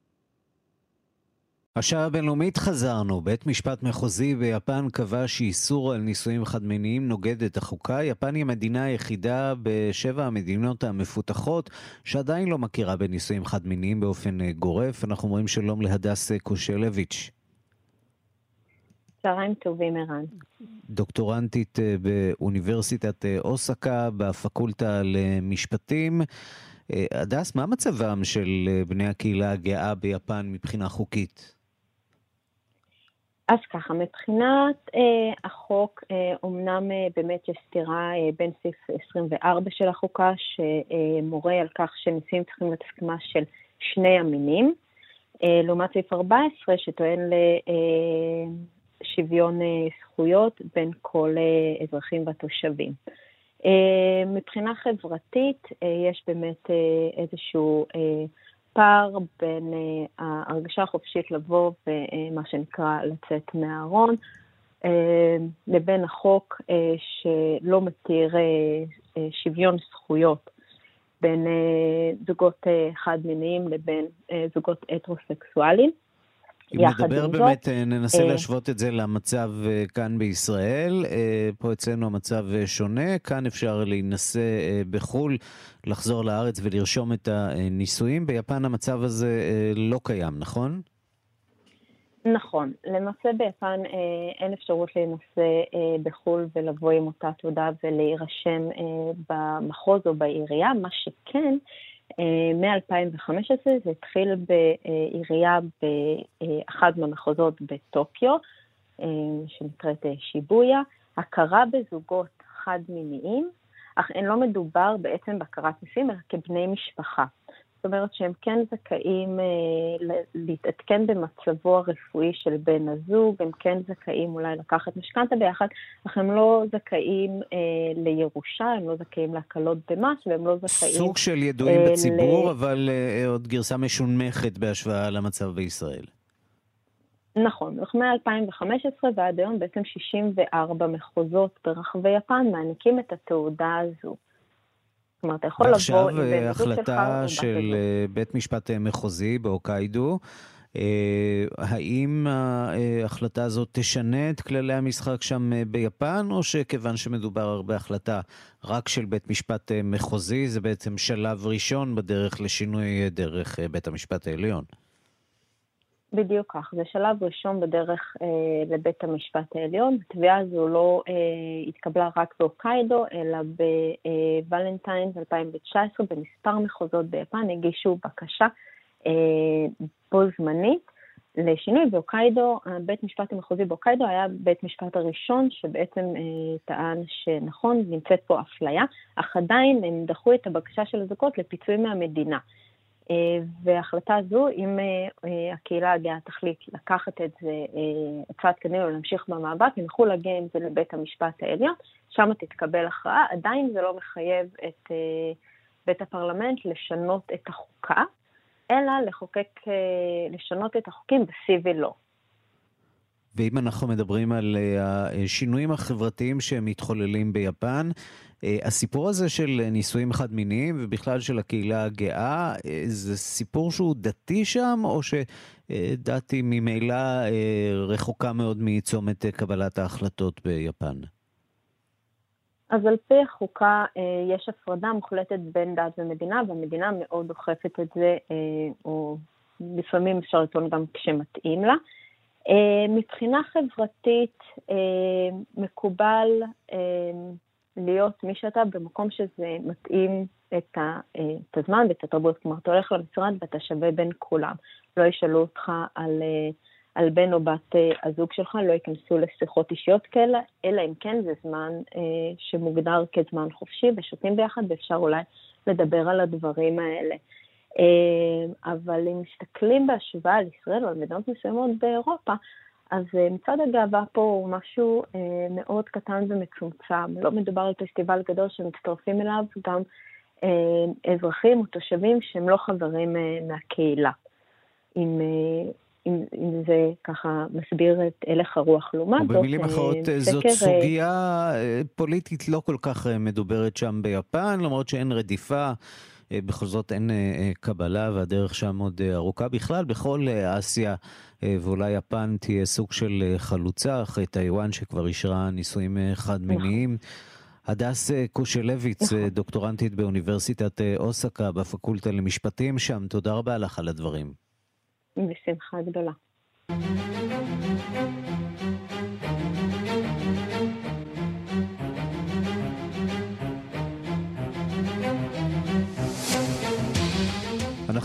השעה הבינלאומית חזרנו. בית משפט מחוזי ביפן קבע שאיסור על נישואים חד-מיניים נוגד את החוקה. יפן היא המדינה היחידה בשבע המדינות המפותחות שעדיין לא מכירה בנישואים חד-מיניים באופן גורף. אנחנו אומרים שלום להדס קושלביץ'. צהריים טובים, ערן. דוקטורנטית אה, באוניברסיטת אה, אוסקה, בפקולטה למשפטים. אה, הדס, מה מצבם של בני הקהילה הגאה ביפן מבחינה חוקית? אז ככה, מבחינת אה, החוק, אה, אומנם אה, באמת יש סתירה אה, בין סעיף 24 של החוקה, שמורה על כך שנישואים צריכים להיות הסכמה של שני המינים, אה, לעומת סעיף 14 שטוען ל... אה, שוויון אה, זכויות בין כל אה, אזרחים והתושבים. אה, מבחינה חברתית יש באמת איזשהו פער בין ההרגשה החופשית לבוא ומה שנקרא לצאת מהארון, לבין החוק שלא מתיר שוויון זכויות בין זוגות חד-מיניים לבין זוגות הטרוסקסואליים. אם נדבר באמת, זאת, ננסה אה... להשוות את זה למצב אה, כאן בישראל. אה, פה אצלנו המצב אה, שונה, כאן אפשר להינשא בחו"ל, לחזור לארץ ולרשום את הנישואים. ביפן המצב הזה לא קיים, נכון? נכון. למעשה ביפן אין אפשרות להינשא בחו"ל ולבוא עם אותה תעודה ולהירשם במחוז או בעירייה. מה שכן, אה, מ-2015 זה התחיל בעירייה באחד מהמחוזות בטוקיו, אה, שנקראת אה, שיבויה, הכרה בזוגות חד-מיניים, אך אין לא מדובר בעצם בהכרת נישואים, אלא כבני משפחה. זאת אומרת שהם כן זכאים אה, להתעדכן במצבו הרפואי של בן הזוג, הם כן זכאים אולי לקחת משכנתה ביחד, אך הם לא זכאים אה, לירושה, הם לא זכאים להקלות במס, והם לא זכאים... סוג של ידועים אה, בציבור, ל... אבל אה, עוד גרסה משונמכת בהשוואה למצב בישראל. נכון, מ-2015 ועד היום בעצם 64 מחוזות ברחבי יפן מעניקים את התעודה הזו. אומרת, אתה יכול לבוא... ועכשיו אה, החלטה של אה, בית משפט אה, מחוזי באוקיידו. האם ההחלטה הזאת תשנה את כללי המשחק שם ביפן, או שכיוון שמדובר בהחלטה רק של בית משפט מחוזי, זה בעצם שלב ראשון בדרך לשינוי דרך בית המשפט העליון? בדיוק כך, זה שלב ראשון בדרך אה, לבית המשפט העליון. התביעה הזו לא אה, התקבלה רק באוקיידו, אלא בוולנטיינס 2019, במספר מחוזות ביפן הגישו בקשה אה, בו זמנית לשינוי. באוקיידו, בית משפט המחוזי באוקיידו היה בית משפט הראשון שבעצם אה, טען שנכון, נמצאת פה אפליה, אך עדיין הם דחו את הבקשה של הזוגות לפיצוי מהמדינה. אה, וההחלטה הזו, אם אה, אה, הקהילה הגאה תחליט לקחת את זה צעד קדימה ולהמשיך במאבק, הם יוכלו להגיע עם זה לבית המשפט העליון, שם תתקבל הכרעה. עדיין זה לא מחייב את בית הפרלמנט לשנות את החוקה, אלא לחוקק, לשנות את החוקים בסיבי לא. ואם אנחנו מדברים על השינויים החברתיים שמתחוללים ביפן, אה, הסיפור הזה של נישואים חד-מיניים ובכלל של הקהילה הגאה, אה, זה סיפור שהוא דתי שם, או שדתי ממילא אה, רחוקה מאוד מצומת קבלת ההחלטות ביפן? אז על פי החוקה יש הפרדה מוחלטת בין דת ומדינה, והמדינה מאוד דוחפת את זה, או לפעמים אפשר לטעון גם כשמתאים לה. מבחינה חברתית מקובל להיות מי שאתה במקום שזה מתאים את, ה, אה, את הזמן ואת התרבות. כלומר, אתה הולך למשרד ואתה שווה בין כולם. לא ישאלו אותך על, אה, על בן או בת אה, הזוג שלך, לא ייכנסו לשיחות אישיות כאלה, אלא אם כן זה זמן שמוגדר כזמן חופשי ושותים ביחד, ואפשר אולי מדבר על הדברים האלה. אה, אבל אם מסתכלים בהשוואה על ישראל או על מדינות מסוימות באירופה, אז אה, מצעד הגאווה פה הוא משהו אה, מאוד קטן ומצומצם. לא מדובר על פסטיבל גדול שמצטרפים אליו גם אזרחים או תושבים שהם לא חברים מהקהילה. אם, אם, אם זה ככה מסביר את הלך הרוח לעומת זאת. במילים אחרות, זאת סוגיה פוליטית לא כל כך מדוברת שם ביפן, למרות שאין רדיפה. אה, בכל זאת אין אה, אה, קבלה והדרך שם עוד ארוכה. בכלל, בכל אסיה ואולי יפן תהיה סוג של חלוצה, אחרי טיוואן שכבר אישרה נישואים חד-מיניים. הדס קושלביץ, נכון. דוקטורנטית באוניברסיטת אוסקה בפקולטה למשפטים שם, תודה רבה לך על הדברים. בשמחה גדולה.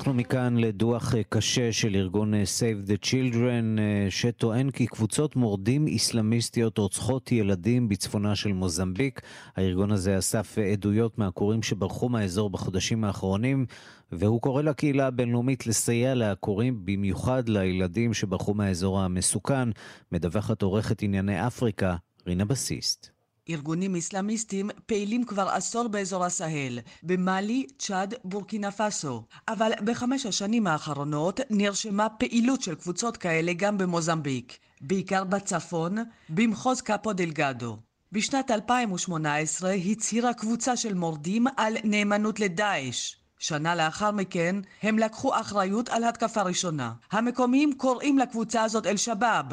אנחנו מכאן לדוח אה, קשה של ארגון אה, Save the Children, אה, שטוען כי קבוצות מורדים איסלאמיסטיות רוצחות ילדים בצפונה של מוזמביק. הארגון הזה אסף עדויות מהעקורים שברחו מהאזור בחודשים האחרונים, והוא קורא לקהילה הבינלאומית לסייע לעקורים, במיוחד לילדים שברחו מהאזור המסוכן. מדווחת עורכת ענייני אפריקה, רינה בסיסט. ארגונים אסלאמיסטים פעילים כבר עשור באזור הסהל, במאלי, צ'אד, בורקינה פאסו. אבל בחמש השנים האחרונות נרשמה פעילות של קבוצות כאלה גם במוזמביק, בעיקר בצפון, במחוז קאפו דלגדו. בשנת 2018 הצהירה קבוצה של מורדים על נאמנות לדאעש. שנה לאחר מכן הם לקחו אחריות על התקפה ראשונה. המקומיים קוראים לקבוצה הזאת אל-שבאב,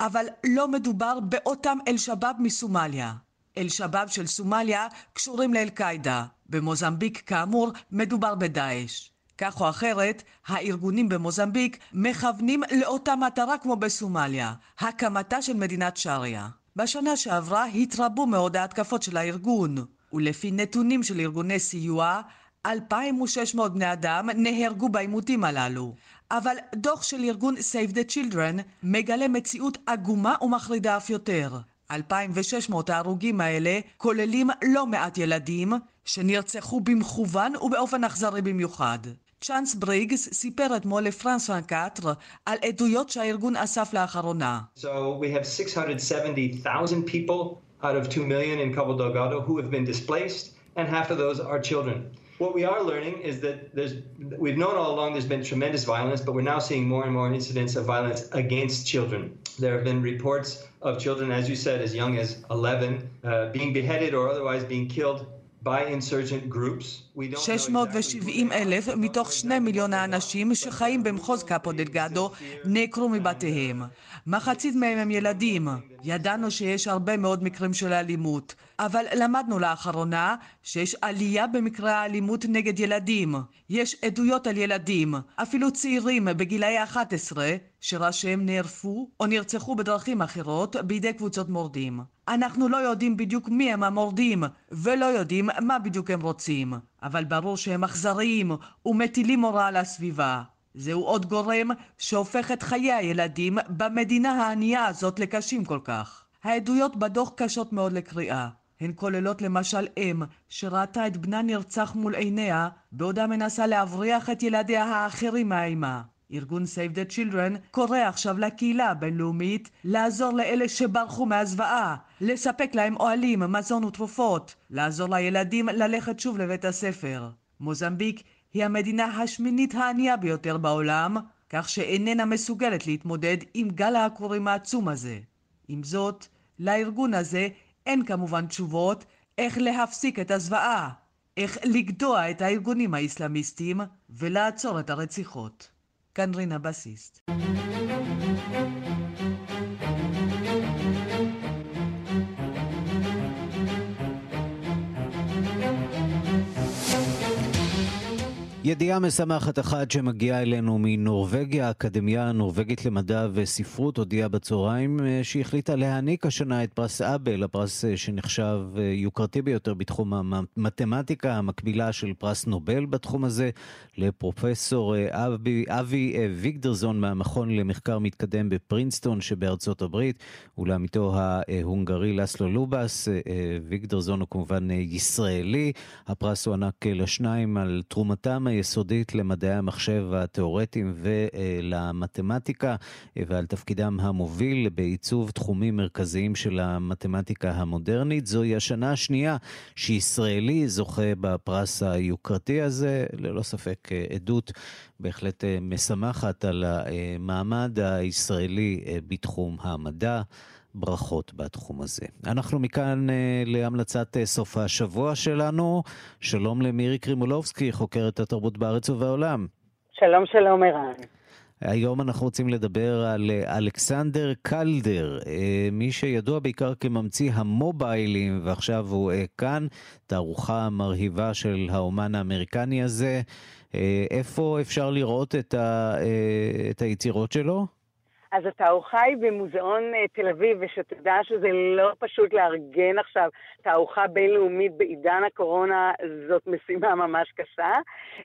אבל לא מדובר באותם אל-שבאב מסומליה. אל-שבאב של סומליה קשורים לאל-קאעידה. במוזמביק, כאמור, מדובר בדאעש. כך או אחרת, הארגונים במוזמביק מכוונים לאותה מטרה כמו בסומליה, הקמתה של מדינת שריעה. בשנה שעברה התרבו מאוד ההתקפות של הארגון, ולפי נתונים של ארגוני סיוע, 2,600 בני אדם נהרגו בעימותים הללו. אבל דוח של ארגון Save the Children מגלה מציאות עגומה ומחרידה אף יותר. 2,600 ההרוגים האלה כוללים לא מעט ילדים שנרצחו במכוון ובאופן אכזרי במיוחד. צ'אנס בריגס סיפר אתמול לפרנס 24 על עדויות שהארגון אסף לאחרונה. So we have 670,000 people out of 2 million in Cabo Delgado who have been displaced and half of those are children. What we are learning is that there's, we've known all along there's been tremendous violence, but we're now seeing more and more incidents of violence against children. There have been reports of children, as you said, as young as 11, uh, being beheaded or otherwise being killed 670 אלף מתוך שני מיליון האנשים שחיים במחוז קאפו דלגדו נעקרו מבתיהם. מחצית מהם הם ילדים. ידענו שיש הרבה מאוד מקרים של אלימות, אבל למדנו לאחרונה שיש עלייה במקרי האלימות נגד ילדים. יש עדויות על ילדים, אפילו צעירים בגילאי 11, שראשיהם נערפו או נרצחו בדרכים אחרות בידי קבוצות מורדים. אנחנו לא יודעים בדיוק מי הם המורדים, ולא יודעים מה בדיוק הם רוצים, אבל ברור שהם אכזריים ומטילים הוראה על הסביבה. זהו עוד גורם שהופך את חיי הילדים במדינה הענייה הזאת לקשים כל כך. העדויות בדוח קשות מאוד לקריאה. הן כוללות למשל אם שראתה את בנה נרצח מול עיניה בעודה מנסה להבריח את ילדיה האחרים מהאימה. ארגון Save the Children קורא עכשיו לקהילה הבינלאומית לעזור לאלה שברחו מהזוועה, לספק להם אוהלים, מזון ותרופות, לעזור לילדים ללכת שוב לבית הספר. מוזמביק היא המדינה השמינית הענייה ביותר בעולם, כך שאיננה מסוגלת להתמודד עם גל העקורים העצום הזה. עם זאת, לארגון הזה אין כמובן תשובות איך להפסיק את הזוועה, איך לגדוע את הארגונים האסלאמיסטיים ולעצור את הרציחות. כאן רינה בסיסט. ידיעה משמחת אחת שמגיעה אלינו מנורבגיה, האקדמיה הנורבגית למדע וספרות הודיעה בצהריים אה, שהיא החליטה להעניק השנה את פרס אבל, הפרס אה, שנחשב אה, יוקרתי ביותר בתחום המתמטיקה, המקבילה של פרס נובל בתחום הזה, לפרופסור אבי, אבי ויגדרזון מהמכון למחקר מתקדם בפרינסטון שבארצות הברית, ולעמיתו ההונגרי לסלו לובס. ויגדרזון הוא כמובן ישראלי, הפרס הוענק לשניים על תרומתם היסודית למדעי המחשב התיאורטיים ולמתמטיקה ועל תפקידם המוביל בעיצוב תחומים מרכזיים של המתמטיקה המודרנית. זוהי השנה השנייה שישראלי זוכה בפרס היוקרתי הזה, ללא ספק עדות בהחלט משמחת על המעמד הישראלי בתחום המדע. ברכות בתחום הזה. אנחנו מכאן אה, להמלצת אה, סוף השבוע שלנו. שלום למירי קרימולובסקי, חוקרת התרבות בארץ ובעולם. שלום, שלום, ערן. היום אנחנו רוצים לדבר על אה, אלכסנדר קלדר, מי שידוע בעיקר כממציא המוביילים, ועכשיו הוא כאן, תערוכה מרהיבה של האומן האמריקני הזה. איפה אפשר לראות את, ה, את היצירות שלו? אז התערוכה היא במוזיאון אה, תל אביב, ושתדע שזה לא פשוט לארגן עכשיו תערוכה בינלאומית בעידן הקורונה, זאת משימה ממש קשה.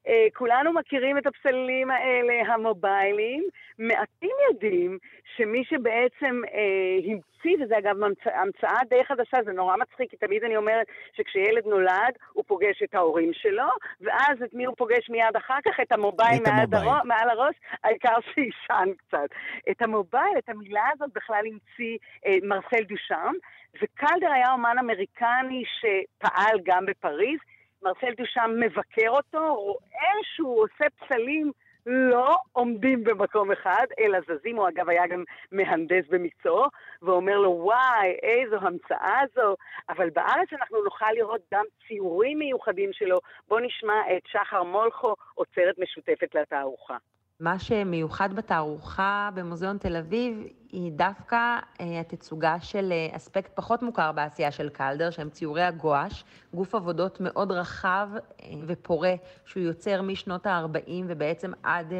אה, כולנו מכירים את הפסלים האלה, המוביילים. מעטים יודעים שמי שבעצם אה, המציא, וזה אגב המצאה די חדשה, זה נורא מצחיק, כי תמיד אני אומרת שכשילד נולד, הוא פוגש את ההורים שלו, ואז את מי הוא פוגש מיד אחר כך? את המובייל, מעל. הראש, מעל הראש, העיקר שיישן קצת. את המובייל, את המילה הזאת בכלל המציא אה, מרסל דושם, וקלדר היה אומן אמריקני שפעל גם בפריז. מרסל דושם מבקר אותו, רואה שהוא עושה פסלים לא עומדים במקום אחד, אלא זזים, הוא אגב היה גם מהנדס במקצועו, ואומר לו, וואי, איזו המצאה זו, אבל בארץ אנחנו נוכל לראות גם ציורים מיוחדים שלו. בואו נשמע את שחר מולכו, עוצרת משותפת לתערוכה. מה שמיוחד בתערוכה במוזיאון תל אביב היא דווקא אה, התצוגה של אה, אספקט פחות מוכר בעשייה של קלדר, שהם ציורי הגואש, גוף עבודות מאוד רחב אה, ופורה, שהוא יוצר משנות ה-40 ובעצם עד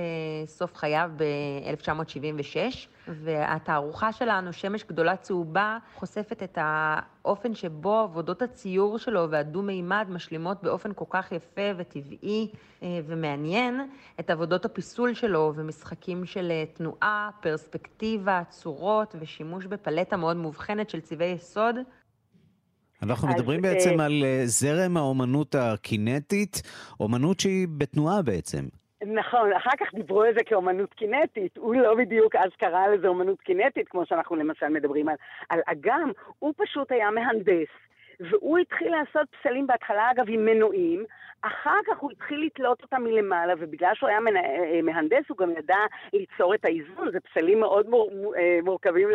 סוף חייו ב-1976. והתערוכה שלנו, שמש גדולה צהובה, חושפת את האופן שבו עבודות הציור שלו והדו-מימד משלימות באופן כל כך יפה וטבעי ומעניין את עבודות הפיסול שלו ומשחקים של תנועה, פרספקטיבה, צורות ושימוש בפלטה מאוד מובחנת של צבעי יסוד. אנחנו מדברים בעצם אה, על אה, זרם האומנות הקינטית, אומנות שהיא בתנועה בעצם. נכון, אחר כך דיברו על זה כאומנות קינטית. הוא לא בדיוק אז קרא לזה אומנות קינטית, כמו שאנחנו למשל מדברים על, על אגם. הוא פשוט היה מהנדס. והוא התחיל לעשות פסלים בהתחלה, אגב, עם מנועים, אחר כך הוא התחיל לתלות אותם מלמעלה, ובגלל שהוא היה אה, מהנדס, הוא גם ידע ליצור את האיזון. זה פסלים מאוד מור, אה, מורכבים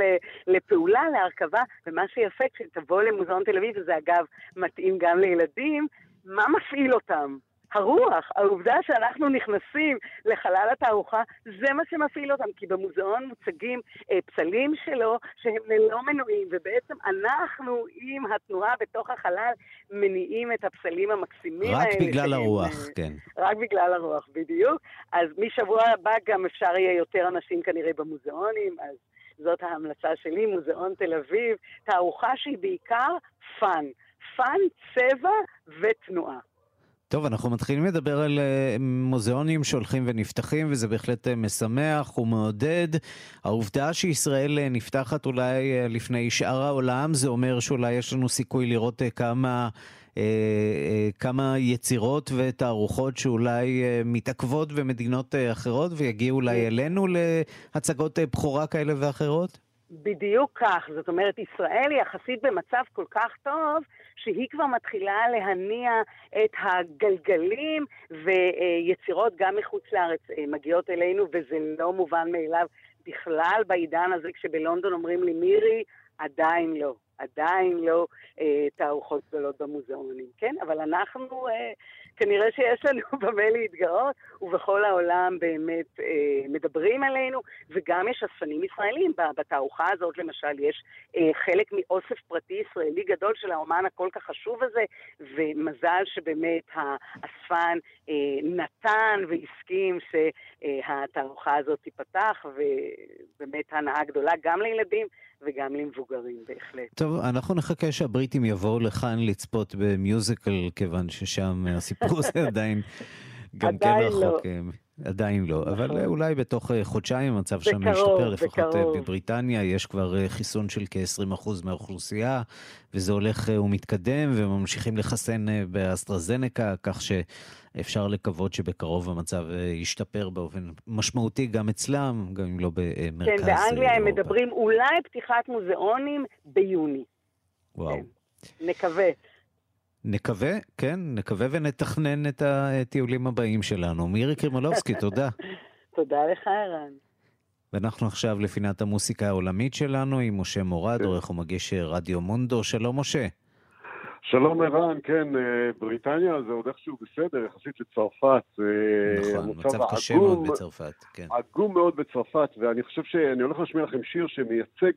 לפעולה, להרכבה, ומה שיפה, כשתבוא למוזיאון תל אביב, וזה אגב מתאים גם לילדים, מה מפעיל אותם? הרוח, העובדה שאנחנו נכנסים לחלל התערוכה, זה מה שמפעיל אותם, כי במוזיאון מוצגים אה, פסלים שלו שהם ללא מנועים, ובעצם אנחנו עם התנועה בתוך החלל מניעים את הפסלים המקסימים רק האלה. רק בגלל הרוח, אה, כן. רק בגלל הרוח, בדיוק. אז משבוע הבא גם אפשר יהיה יותר אנשים כנראה במוזיאונים, אז... זאת ההמלצה שלי, מוזיאון תל אביב, תערוכה שהיא בעיקר fun. fun, צבע ותנועה. טוב, אנחנו מתחילים לדבר על אה, מוזיאונים שהולכים ונפתחים, וזה בהחלט אה, משמח ומעודד. העובדה שישראל uh, נפתחת אולי לפני שאר העולם, זה אומר שאולי יש לנו סיכוי לראות כמה, כמה יצירות ותערוכות שאולי מתעכבות במדינות אחרות, ויגיעו אולי אלינו להצגות בכורה כאלה ואחרות? בדיוק כך. זאת אומרת, ישראל היא יחסית במצב כל כך טוב, שהיא כבר מתחילה להניע את הגלגלים, ויצירות גם מחוץ לארץ אה, מגיעות אלינו, וזה לא מובן מאליו בכלל בעידן הזה, כשבלונדון אומרים לי, מירי, עדיין לא. עדיין לא אה, תערוכות גדולות במוזיאונים, כן? אבל אנחנו, אה, כנראה שיש לנו במה להתגאות, ובכל העולם באמת אה, מדברים עלינו, וגם יש אספנים ישראלים. בתערוכה הזאת, למשל, יש אה, חלק מאוסף פרטי ישראלי גדול של האומן הכל כך חשוב הזה, ומזל שבאמת האספן אה, נתן והסכים שהתערוכה הזאת תיפתח, ובאמת הנאה גדולה גם לילדים. וגם למבוגרים בהחלט. טוב, אנחנו נחכה שהבריטים יבואו לכאן לצפות במיוזיקל, כיוון ששם הסיפור הזה עדיין גם כן רחוק. לא. עדיין לא, נכון. אבל אולי בתוך אה, חודשיים המצב שם ישתפר, לפחות אה, בקרוב. בבריטניה יש כבר אה, חיסון של כ-20% מהאוכלוסייה, וזה הולך ומתקדם, וממשיכים לחסן באסטרזנקה, כך שאפשר לקוות שבקרוב המצב ישתפר באופן משמעותי גם אצלם, גם אם לא במרכז כן, באנגליה הם מדברים אולי פתיחת מוזיאונים ביוני. וואו. כן, נקווה. נקווה, כן, נקווה ונתכנן את הטיולים הבאים שלנו. מירי קרימולובסקי, תודה. תודה לך, ערן. ואנחנו עכשיו לפינת המוסיקה העולמית שלנו עם משה מורד, כן. עורך ומגיש רדיו מונדו. שלום, משה. שלום ערן, כן, אה, בריטניה זה עוד איכשהו בסדר, יחסית לצרפת. נכון, מצב קשה מאוד בצרפת, כן. עגום מאוד בצרפת, ואני חושב שאני הולך להשמיע לכם שיר שמייצג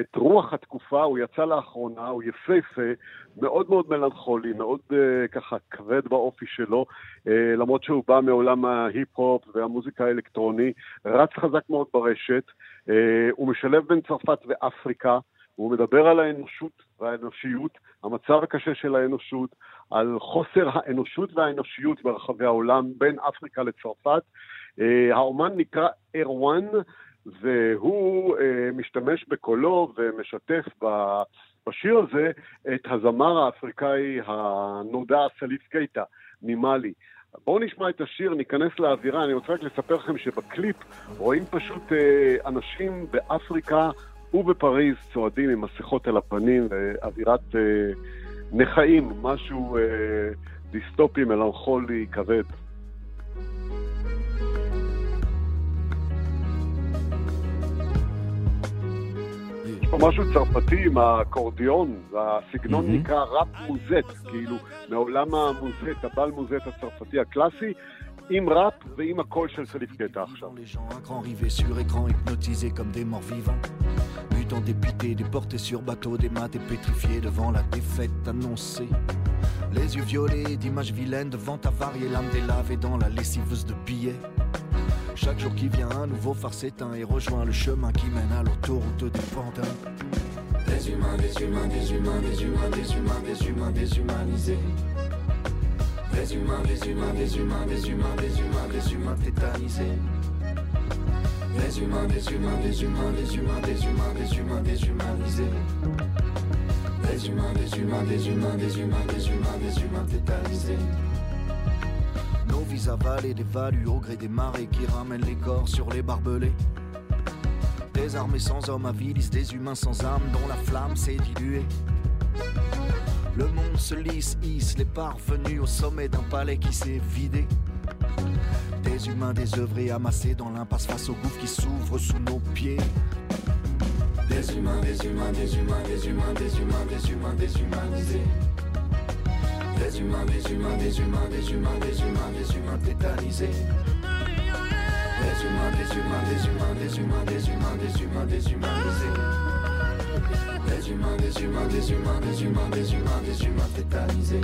את רוח התקופה, הוא יצא לאחרונה, הוא יפהפה, מאוד מאוד מלנכולי, מאוד uh, ככה כבד באופי שלו, uh, למרות שהוא בא מעולם ההיפ-הופ והמוזיקה האלקטרוני, רץ חזק מאוד ברשת, uh, הוא משלב בין צרפת ואפריקה, הוא מדבר על האנושות והאנושיות, המצב הקשה של האנושות, על חוסר האנושות והאנושיות ברחבי העולם בין אפריקה לצרפת. Uh, האומן נקרא ארואן, והוא אה, משתמש בקולו ומשתף בשיר הזה את הזמר האפריקאי הנודע סליף קייטה ממאלי. בואו נשמע את השיר, ניכנס לאווירה. אני רוצה רק לספר לכם שבקליפ רואים פשוט אה, אנשים באפריקה ובפריז צועדים עם מסכות על הפנים ואווירת אה, נכאים, משהו אה, דיסטופי, מלנכולי, כבד. משהו צרפתי עם האקורדיון, והסגנון mm-hmm. נקרא ראפ מוזט, כאילו מעולם המוזט, הבל מוזט הצרפתי הקלאסי. עם ראפ ועם הקול של סליף קטע עכשיו. Mutants dépités, déportés sur bateau, des maths pétrifiés devant la défaite annoncée. Les yeux violets d'images vilaines devant ta variée lame délavée dans la lessiveuse de billets. Chaque jour qui vient, un nouveau phare s'éteint et rejoint le chemin qui mène à l'autoroute des pantins. Des humains, des humains, des humains, des humains, des humains, des humains déshumanisés. Des humains, des humains, des humains, des humains, des humains, des humains tétanisés. Des humains, des humains, des humains, des humains, des humains, des humains déshumanisés. Des humains, des humains, des humains, des humains, des humains, des humains tétanisés. Nos vies avalées dévaluent au gré des marées qui ramènent les corps sur les barbelés. Des armées sans hommes avilisent des humains sans âme dont la flamme s'est diluée. Le monde se lisse, hisse les parvenus au sommet d'un palais qui s'est vidé. Des humains désœuvrés amassés dans l'impasse face au gouffre qui s'ouvre sous nos pieds. Des humains, des humains, des humains, des humains, des humains, des humains déshumanisés. Des humains, des humains, des humains, des humains, des humains, des humains tétanisés. Des humains, des humains, des humains, des humains, des humains, des humains déshumanisés. Des humains, des humains, des humains, des humains, des humains, des humains tétanisés.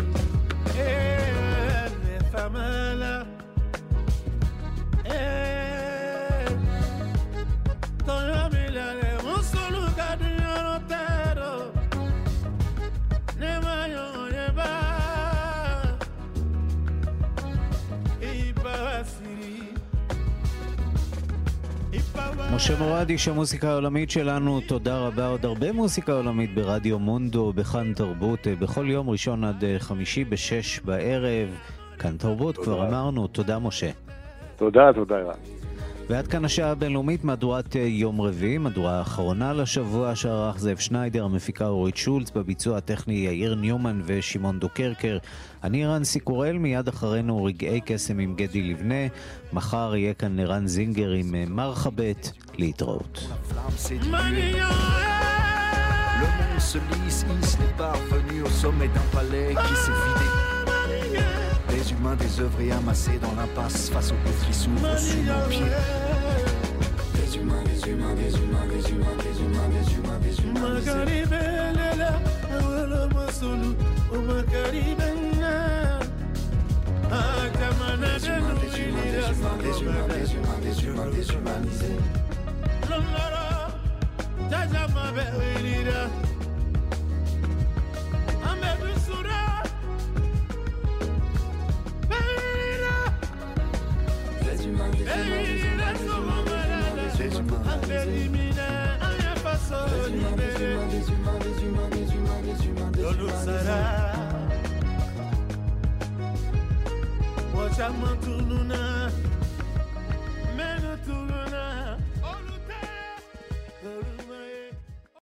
משה מורד, איש המוסיקה העולמית שלנו, תודה רבה. עוד הרבה מוסיקה עולמית ברדיו מונדו, בכאן תרבות, אה, בכל יום ראשון עד אה, חמישי בשש בערב. כאן תרבות, תודה. כבר אמרנו. תודה, משה. תודה, תודה, רן. ועד כאן השעה הבינלאומית, מהדורת אה, יום רביעי, מהדורה האחרונה לשבוע שערך זאב שניידר, המפיקה אורית שולץ, בביצוע הטכני יאיר ניומן ושמעון דוקרקר. אני רנסי קורל, מיד אחרינו רגעי קסם עם גדי לבנה. מחר יהיה כאן רן זינגר עם אה, מרחבת, להתראות. Le monde se lisse, hisse les parvenus au sommet d'un palais qui s'est vidé. Des humains désœuvrés amassés dans l'impasse face au gouffre qui s'ouvre sous nos pieds. Des humains, des humains, des humains, des humains, des humains, des humains, des humains. Des humains, des Des humains, des humains, des humains,